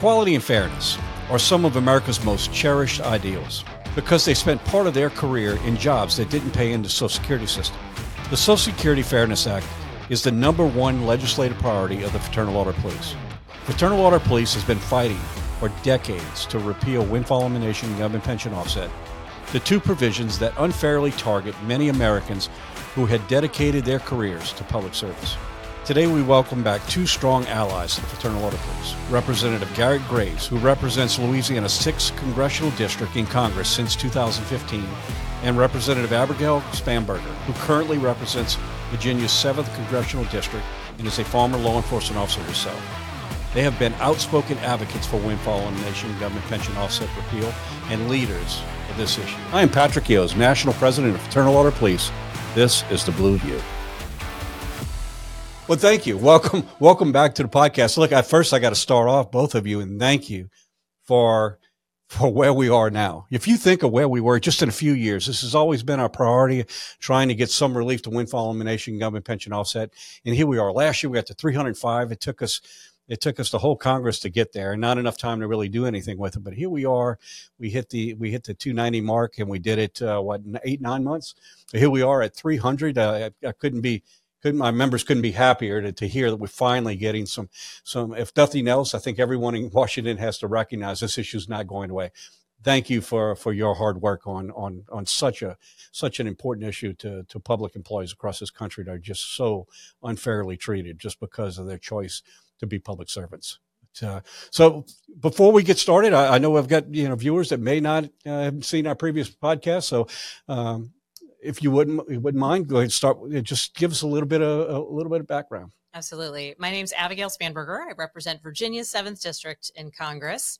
Equality and fairness are some of America's most cherished ideals because they spent part of their career in jobs that didn't pay into the Social Security system. The Social Security Fairness Act is the number one legislative priority of the Fraternal Order Police. Fraternal Order Police has been fighting for decades to repeal windfall elimination and government pension offset, the two provisions that unfairly target many Americans who had dedicated their careers to public service. Today, we welcome back two strong allies to the Fraternal Order Police. Representative Garret Graves, who represents Louisiana's 6th Congressional District in Congress since 2015, and Representative Abigail Spanberger, who currently represents Virginia's 7th Congressional District and is a former law enforcement officer herself. They have been outspoken advocates for windfall elimination, government pension offset repeal, and leaders of this issue. I am Patrick Yoes, National President of Fraternal Order Police. This is the Blue View. Well, thank you. Welcome, welcome back to the podcast. Look, at first I got to start off both of you and thank you for for where we are now. If you think of where we were just in a few years, this has always been our priority, trying to get some relief to windfall elimination, government pension offset. And here we are. Last year we got to 305. It took us it took us the whole Congress to get there, and not enough time to really do anything with it. But here we are. We hit the we hit the 290 mark, and we did it uh, what eight nine months. So here we are at 300. Uh, I, I couldn't be couldn't my members couldn't be happier to, to hear that we're finally getting some some if nothing else i think everyone in washington has to recognize this issue is not going away thank you for for your hard work on on on such a such an important issue to to public employees across this country that are just so unfairly treated just because of their choice to be public servants uh, so before we get started, I, I, know I've got you know viewers that may not uh, have seen our previous podcast. So um, if you wouldn't you wouldn't mind, go ahead and start. Just give us a little bit of a little bit of background. Absolutely. My name is Abigail Spanberger. I represent Virginia's 7th District in Congress.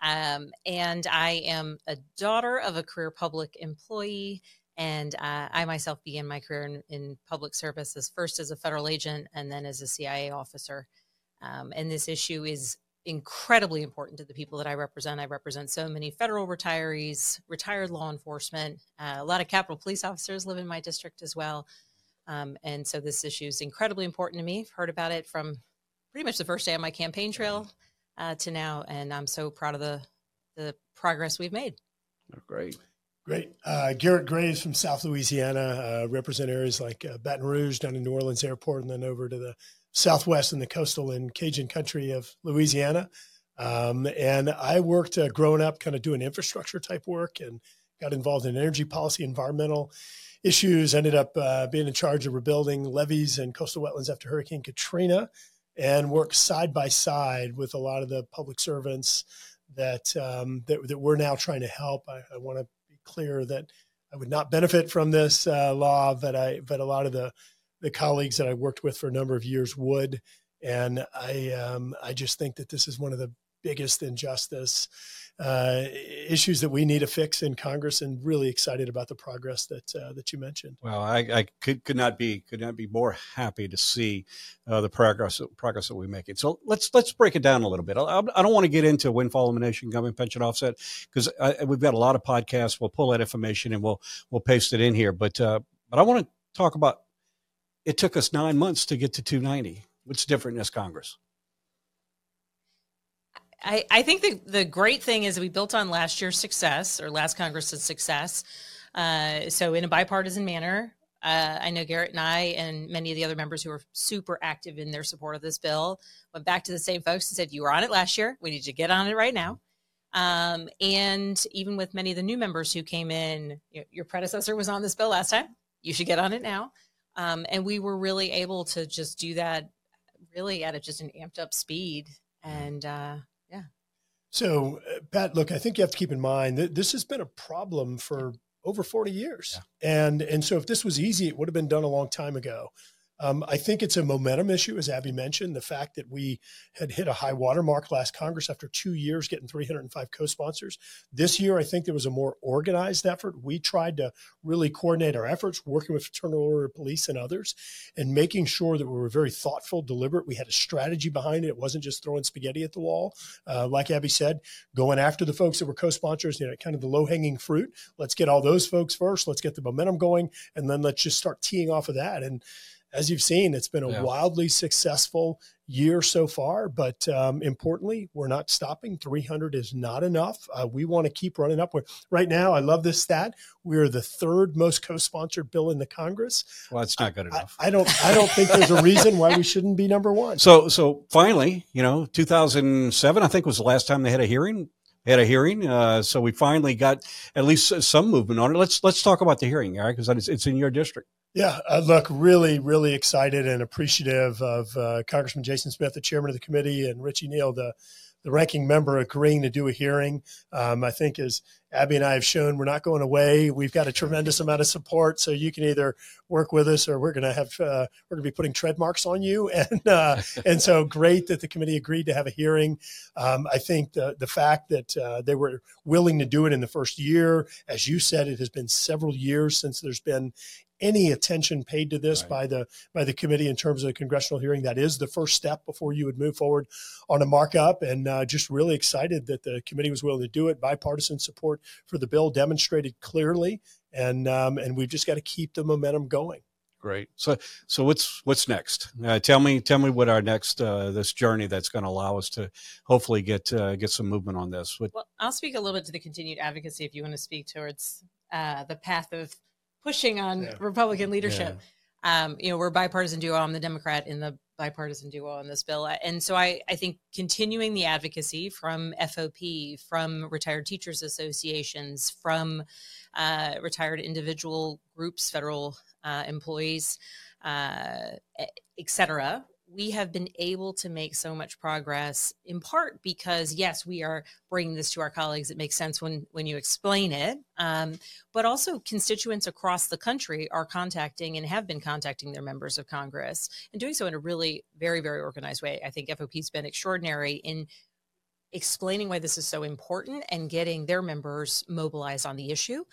Um, and I am a daughter of a career public employee. And uh, I myself began my career in, in, public service as first as a federal agent and then as a CIA officer. Um, and this issue is incredibly important to the people that I represent. I represent so many federal retirees, retired law enforcement. Uh, a lot of Capitol police officers live in my district as well. Um, and so this issue is incredibly important to me. I've heard about it from pretty much the first day on my campaign trail uh, to now. And I'm so proud of the, the progress we've made. Oh, great. Great. Uh, Garret Graves from South Louisiana, uh, represent areas like uh, Baton Rouge down in New Orleans Airport and then over to the southwest in the coastal and Cajun country of Louisiana. Um, and I worked uh, growing up, kind of doing infrastructure type work and got involved in energy policy, environmental issues. Ended up uh, being in charge of rebuilding levees and coastal wetlands after Hurricane Katrina, and worked side by side with a lot of the public servants that um, that, that, we're now trying to help. I, I want to be clear that I would not benefit from this uh, law, but I but a lot of the the colleagues that I worked with for a number of years would. And I, um, I just think that this is one of the biggest injustice uh, issues that we need to fix in Congress, and really excited about the progress that uh, that you mentioned. Well, I, I, could, could not be could not be more happy to see uh, the progress progress that we're making. So let's let's break it down a little bit. I, I don't want to get into windfall elimination, government pension offset, because we've got a lot of podcasts. We'll pull that information and we'll we'll paste it in here. But uh, but I want to talk about it took us nine months to get to 290. What's different in this Congress? I, I think the, the great thing is we built on last year's success or last Congress's success. Uh, so, in a bipartisan manner, uh, I know Garret and I and many of the other members who are super active in their support of this bill went back to the same folks and said, You were on it last year. We need to get on it right now. Um, and even with many of the new members who came in, you know, your predecessor was on this bill last time. You should get on it now. Um, and we were really able to just do that really at a, just an amped up speed. And uh, yeah. So, uh, Pat, look, I think you have to keep in mind that this has been a problem for over 40 years. Yeah. And, and so if this was easy, it would have been done a long time ago. Um, I think it's a momentum issue, as Abby mentioned. The fact that we had hit a high watermark last Congress after two years getting 305 co sponsors. This year, I think there was a more organized effort. We tried to really coordinate our efforts, working with Fraternal Order Police and others, and making sure that we were very thoughtful, deliberate. We had a strategy behind it. It wasn't just throwing spaghetti at the wall. Uh, like Abby said, going after the folks that were co sponsors, you know, kind of the low hanging fruit. Let's get all those folks first. Let's get the momentum going, and then let's just start teeing off of that. And as you've seen, it's been a yeah. wildly successful year so far. But um, importantly, we're not stopping. 300 is not enough. Uh, we want to keep running up. Right now, I love this stat. We are the third most co-sponsored bill in the Congress. Well, that's not good enough. I, I don't. I don't think there's a reason why we shouldn't be number one. So, so finally, you know, 2007, I think was the last time they had a hearing had a hearing. Uh, so we finally got at least some movement on it. Let's let's talk about the hearing, Garret, because it's, it's in your district. Yeah, uh, look, really, really excited and appreciative of uh, Congressman Jason Smith, the chairman of the committee, and Richie Neal, the the ranking member, agreeing to do a hearing. Um, I think as Abby and I have shown, we're not going away. We've got a tremendous amount of support, so you can either work with us or we're going to have uh, we're going to be putting tread marks on you. And uh, and so great that the committee agreed to have a hearing. Um, I think the the fact that uh, they were willing to do it in the first year, as you said, it has been several years since there's been any attention paid to this right. by the by the committee in terms of a congressional hearing. That is the first step before you would move forward on a markup. And uh, just really excited that the committee was willing to do it. Bipartisan support for the bill demonstrated clearly, and um, and we've just got to keep the momentum going. Great. So so what's what's next? Uh, tell me tell me what our next uh, this journey that's going to allow us to hopefully get uh, get some movement on this. What- well, I'll speak a little bit to the continued advocacy if you want to speak towards uh, the path of pushing on yeah. Republican leadership. Yeah. Um, you know, we're bipartisan duo. I'm the Democrat in the bipartisan duo on this bill. And so I, I think continuing the advocacy from FOP, from retired teachers associations, from uh, retired individual groups, federal uh, employees, uh, et cetera, we have been able to make so much progress in part because yes we are bringing this to our colleagues. It makes sense when when you explain it. Um, but also constituents across the country are contacting and have been contacting their members of congress and doing so in a really very very organized way. I think fop's been extraordinary in explaining why this is so important and getting their members mobilized on the issue.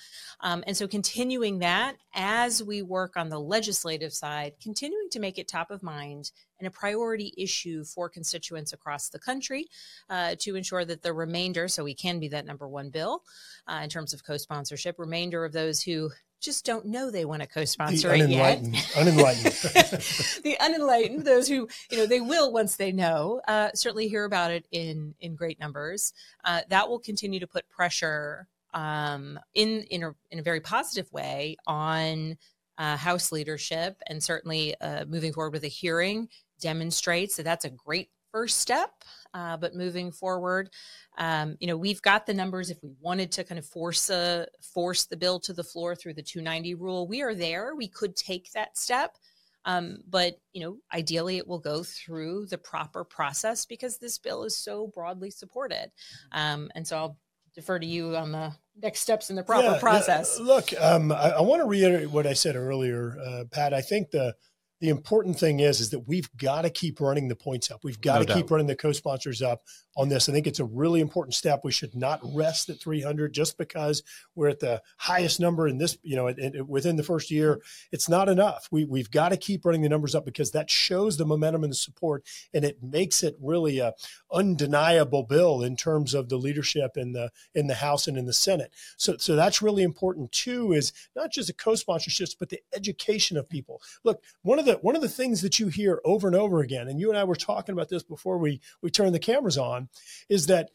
Um, and so continuing that as we work on the legislative side, continuing to make it top of mind and a priority issue for constituents across the country uh, to ensure that the remainder, so we can be that number one bill uh, in terms of co-sponsorship, remainder of those who just don't know they want to co-sponsor it yet. Unenlightened. the unenlightened, those who you know they will once they know, uh, certainly hear about it in in great numbers. Uh, that will continue to put pressure um, in in a, in a very positive way on uh, House leadership, and certainly uh, moving forward with a hearing demonstrates that that's a great first step. Uh, but moving forward, um, you know, we've got the numbers. If we wanted to kind of force a force the bill to the floor through the 290 rule, we are there. We could take that step. Um, but you know, ideally, it will go through the proper process because this bill is so broadly supported. Um, and so I'll defer to you on the next steps in the proper yeah, process. Yeah. Look, um, I, I want to reiterate what I said earlier, uh, Pat. I think the the important thing is is that we've got to keep running the points up. We've got no to doubt. keep running the co-sponsors up on this. I think it's a really important step. We should not rest at 300 just because we're at the highest number in this, you know, it, it, within the first year. It's not enough. We, we've got to keep running the numbers up because that shows the momentum and the support, and it makes it really a undeniable bill in terms of the leadership in the in the House and in the Senate. So, so that's really important too. Is not just the co-sponsorships, but the education of people. Look, one of the one of the things that you hear over and over again, and you and I were talking about this before we we turned the cameras on is that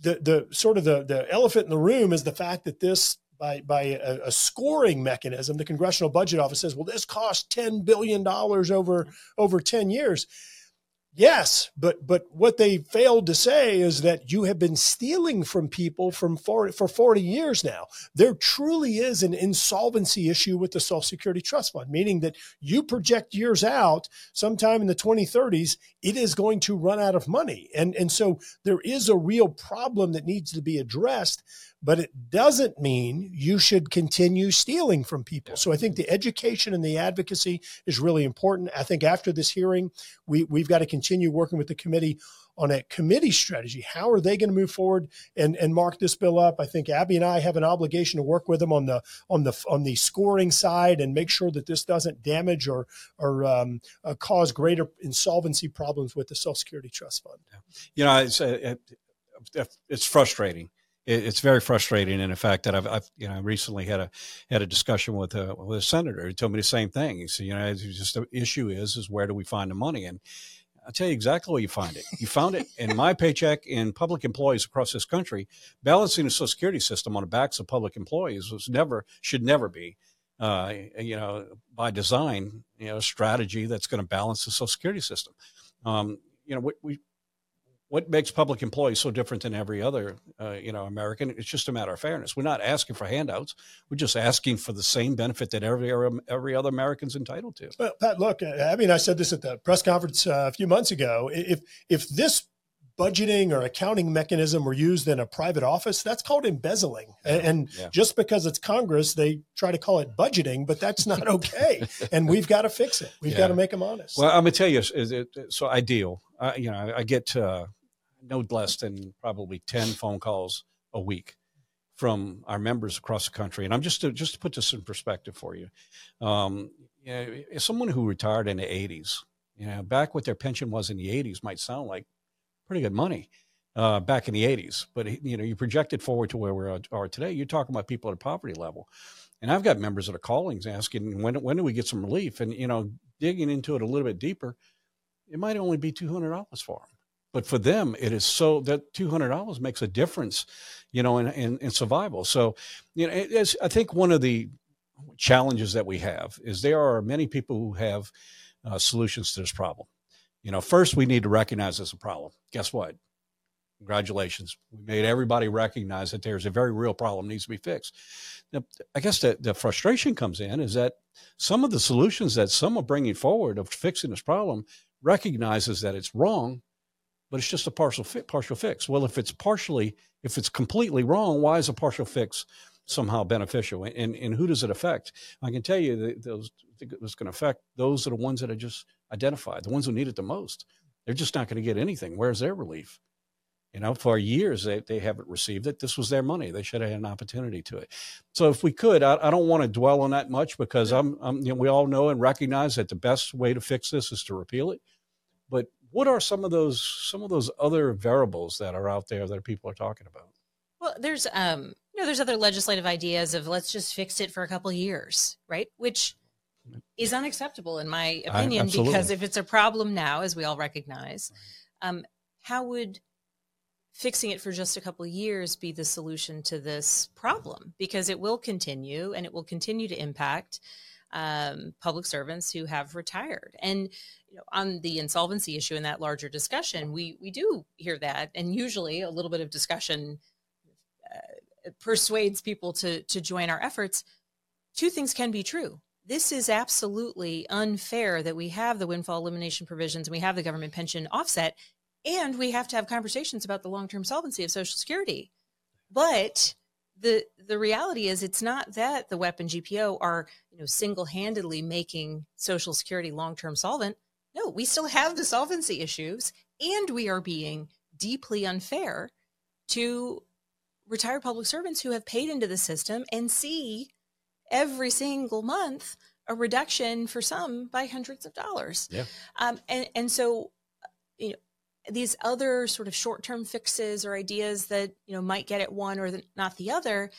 the the sort of the the elephant in the room is the fact that this by by a, a, scoring mechanism, the Congressional Budget Office says, well, this cost ten billion dollars over over ten years. Yes, but but what they failed to say is that you have been stealing from people from for, for 40 years now. There truly is an insolvency issue with the Social Security Trust Fund, meaning that you project years out, sometime in the 2030s, it is going to run out of money. And, and so there is a real problem that needs to be addressed but it doesn't mean you should continue stealing from people. So I think the education and the advocacy is really important. I think after this hearing, we, we've got to continue working with the committee on a committee strategy. How are they going to move forward and, and mark this bill up? I think Abby and I have an obligation to work with them on the on the on the scoring side and make sure that this doesn't damage or or um, uh, cause greater insolvency problems with the Social Security Trust Fund. You know, it's uh, it's frustrating it, it's very frustrating. And the fact that I've, I've, you know, recently had a had a discussion with a with a senator who told me the same thing. He said, you know, just the issue is is where do we find the money? And I'll tell you exactly where you find it. You found it in my paycheck in public employees across this country. Balancing the Social Security system on the backs of public employees was never should never be, uh, you know, by design, you know, a strategy that's going to balance the Social Security system. Um, you know, we, we what makes public employees so different than every other uh, you know american it's just a matter of fairness we're not asking for handouts we're just asking for the same benefit that every every other american's entitled to well pat look i mean i said this at the press conference uh, a few months ago if if this budgeting or accounting mechanism were used in a private office, that's called embezzling. And, yeah. just because it's Congress, they try to call it budgeting, but that's not okay. and we've got to fix it. We've yeah. got to make them honest. Well, I'm gonna tell you, so ideal. You know, I get uh, no less than probably ten phone calls a week from our members across the country. And I'm just to, just to put this in perspective for you. Um, you know, someone who retired in the 80s, you know, back what their pension was in the 80s might sound like pretty good money uh, back in the 80s. But, you know, you project it forward to where we are today, you're talking about people at a poverty level. And I've got members that are calling asking, when, when do we get some relief? And, you know, digging into it a little bit deeper, it might only be $200 for them. But for them, it is so that $200 makes a difference, you know, in, in, in survival. So, you know, it I think one of the challenges that we have is there are many people who have uh, solutions to this problem. You know, first we need to recognize it's a problem. Guess what? Congratulations. We made everybody recognize that there's a very real problem needs to be fixed. Now, I guess the, the frustration comes in is that some of the solutions that some are bringing forward of fixing this problem recognizes that it's wrong, but it's just a partial fi- partial fix. Well, if it's partially, if it's completely wrong, why is a partial fix somehow beneficial? And, and who does it affect? I can tell you that those it's going to affect those are the ones that are just identified, the ones who need it the most. They're just not going to get anything. Where's their relief? You know, for years they, they haven't received it. This was their money. They should have had an opportunity to it. So if we could, I, I don't want to dwell on that much because I'm, I'm you know, we all know and recognize that the best way to fix this is to repeal it. But what are some of those some of those other variables that are out there that people are talking about? Well, there's um, you know, there's other legislative ideas of let's just fix it for a couple years, right? Which is unacceptable in my opinion I, because if it's a problem now, as we all recognize, um, how would fixing it for just a couple years be the solution to this problem? Because it will continue and it will continue to impact um, public servants who have retired. And you know, on the insolvency issue in that larger discussion, we we do hear that, and usually a little bit of discussion uh, persuades people to to join our efforts. Two things can be true. This is absolutely unfair that we have the windfall elimination provisions and we have the government pension offset and we have to have conversations about the long-term solvency of social security. But the the reality is it's not that the WEP and GPO are you know single-handedly making social security long-term solvent no we still have the solvency issues and we are being deeply unfair to retired public servants who have paid into the system and see every single month a reduction for some by hundreds of dollars. Yeah. Um, and, and so, you know, these other sort of short-term fixes or ideas that, you know, might get at one or the, not the other,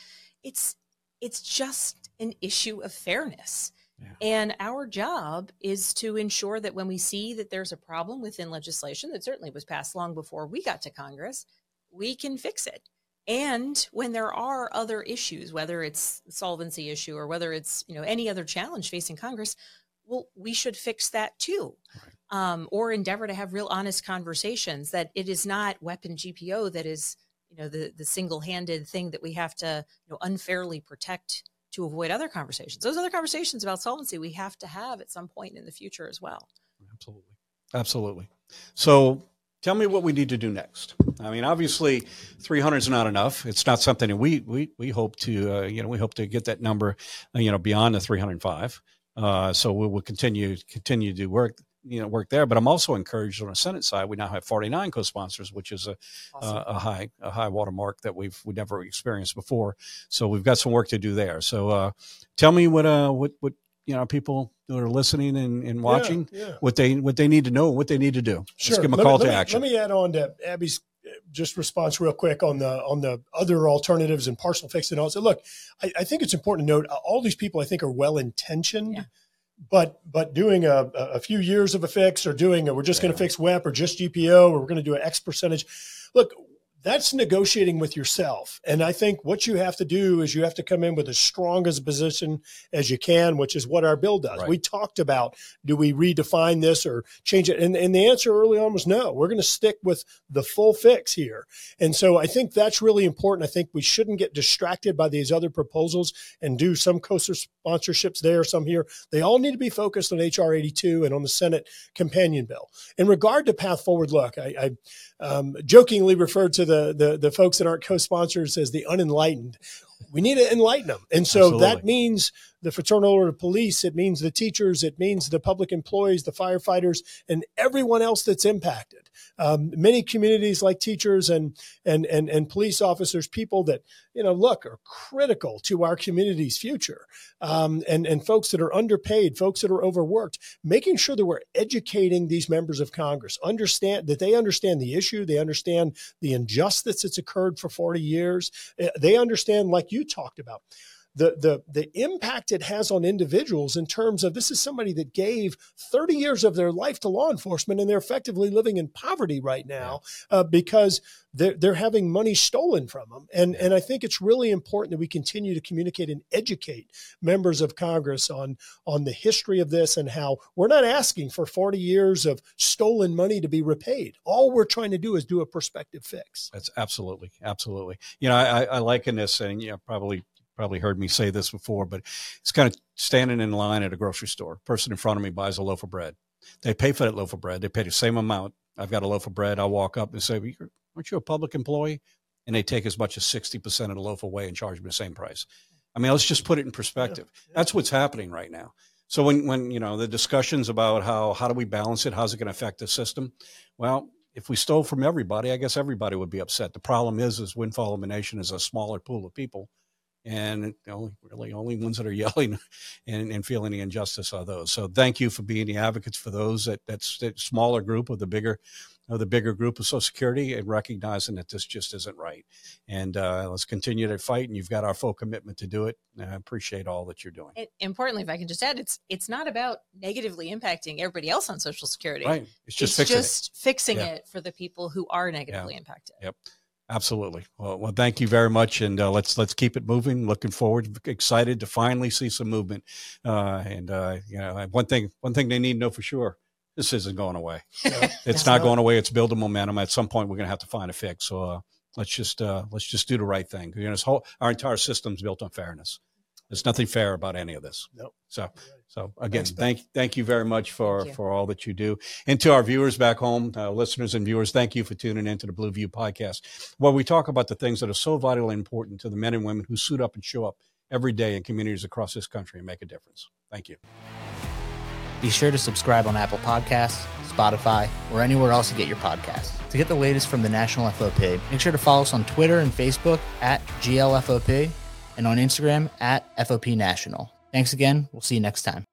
it's, it's just an issue of fairness. Yeah. And our job is to ensure that when we see that there's a problem within legislation that certainly was passed long before we got to Congress, we can fix it and when there are other issues whether it's solvency issue or whether it's you know any other challenge facing congress well we should fix that too right. um, or endeavor to have real honest conversations that it is not WEP and gpo that is you know the the single-handed thing that we have to you know unfairly protect to avoid other conversations those other conversations about solvency we have to have at some point in the future as well absolutely absolutely so tell me what we need to do next. I mean, obviously, 300 is not enough. It's not something that we we we hope to uh, you know we hope to get that number uh, you know beyond the 305. Uh, so we will continue continue to work you know work there. But I'm also encouraged on the Senate side. We now have 49 co-sponsors, which is a awesome. a high a high watermark that we've we never experienced before. So we've got some work to do there. So uh, tell me what uh what what you know people that are listening and, and watching yeah, yeah. what they what they need to know what they need to do sure Just give them a call me, to let action me, let me add on to abby's just response real quick on the on the other alternatives and partial fix and all. So look, I, I think it's important to note all these people I think are well intentioned. Yeah but but doing a, a few years of a fix or doing a, we're just yeah. going to fix WEP or just GPO or we're going to do an X percentage. Look, that's negotiating with yourself. And I think what you have to do is you have to come in with as strong as a position as you can, which is what our bill does. Right. We talked about do we redefine this or change it? And, and the answer early on was no. We're going to stick with the full fix here. And so I think that's really important. I think we shouldn't get distracted by these other proposals and do some coaster sponsorships there, some here. They all need to be focused on HR 82 and on the Senate companion bill. In regard to Path Forward, look, I, I um, jokingly referred to the, the, the folks that aren't co-sponsors as the unenlightened. We need to enlighten them, and so Absolutely. that means the fraternal order of police. It means the teachers. It means the public employees, the firefighters, and everyone else that's impacted. Um, many communities, like teachers and and and and police officers, people that you know look are critical to our community's future, um, and and folks that are underpaid, folks that are overworked, making sure that we're educating these members of Congress, understand that they understand the issue, they understand the injustice that's occurred for 40 years, eh, they understand, like you talked about the, the, the impact it has on individuals in terms of this is somebody that gave 30 years of their life to law enforcement and they're effectively living in poverty right now uh, because they're, they're having money stolen from them. And, and I think it's really important that we continue to communicate and educate members of Congress on, on the history of this and how we're not asking for 40 years of stolen money to be repaid. All we're trying to do is do a prospective fix. That's absolutely, absolutely. You know, I, I liken this, and you know, probably probably heard me say this before, but it's kind of standing in line at a grocery store. Person in front of me buys a loaf of bread. They pay for that loaf of bread. They pay the same amount. I've got a loaf of bread. I walk up and say, "Aren't you a public employee?" And they take as much as sixty percent of the loaf away and charge me the same price. I mean, let's just put it in perspective. That's what's happening right now. So when when you know the discussions about how how do we balance it, how's it going to affect the system? Well, if we stole from everybody, I guess everybody would be upset. The problem is, is windfall elimination is a smaller pool of people and only really only ones that are yelling and, and feeling the injustice are those. So thank you for being the advocates for those that that's that smaller group of the bigger of the bigger group of Social Security and recognizing that this just isn't right. And uh, let's continue to fight. And you've got our full commitment to do it. And I appreciate all that you're doing. And importantly, if I can just add, it's it's not about negatively impacting everybody else on Social Security. Right. It's just it's fixing just it. fixing yeah. it for the people who are negatively yeah. impacted. Yep. Absolutely. Well, well, thank you very much, and uh, let's let's keep it moving. Looking forward, excited to finally see some movement. Uh, and uh, you know, one thing one thing they need to know for sure: this isn't going away. It's not going away. It's building momentum. At some point, we're going to have to find a fix. So uh, let's just uh, let's just do the right thing. You know, whole, our entire system's built on fairness. There's nothing fair about any of this. Nope. So, so again, Thanks, thank thank you very much for for all that you do, and to our viewers back home, uh, listeners and viewers, thank you for tuning into the Blue View podcast, where we talk about the things that are so vitally important to the men and women who suit up and show up every day in communities across this country and make a difference. Thank you. Be sure to subscribe on Apple Podcasts, Spotify, or anywhere else you get your podcasts. To get the latest from the National FOP, make sure to follow us on Twitter and Facebook at GLFOP and on Instagram at FOP National. Thanks again. We'll see you next time.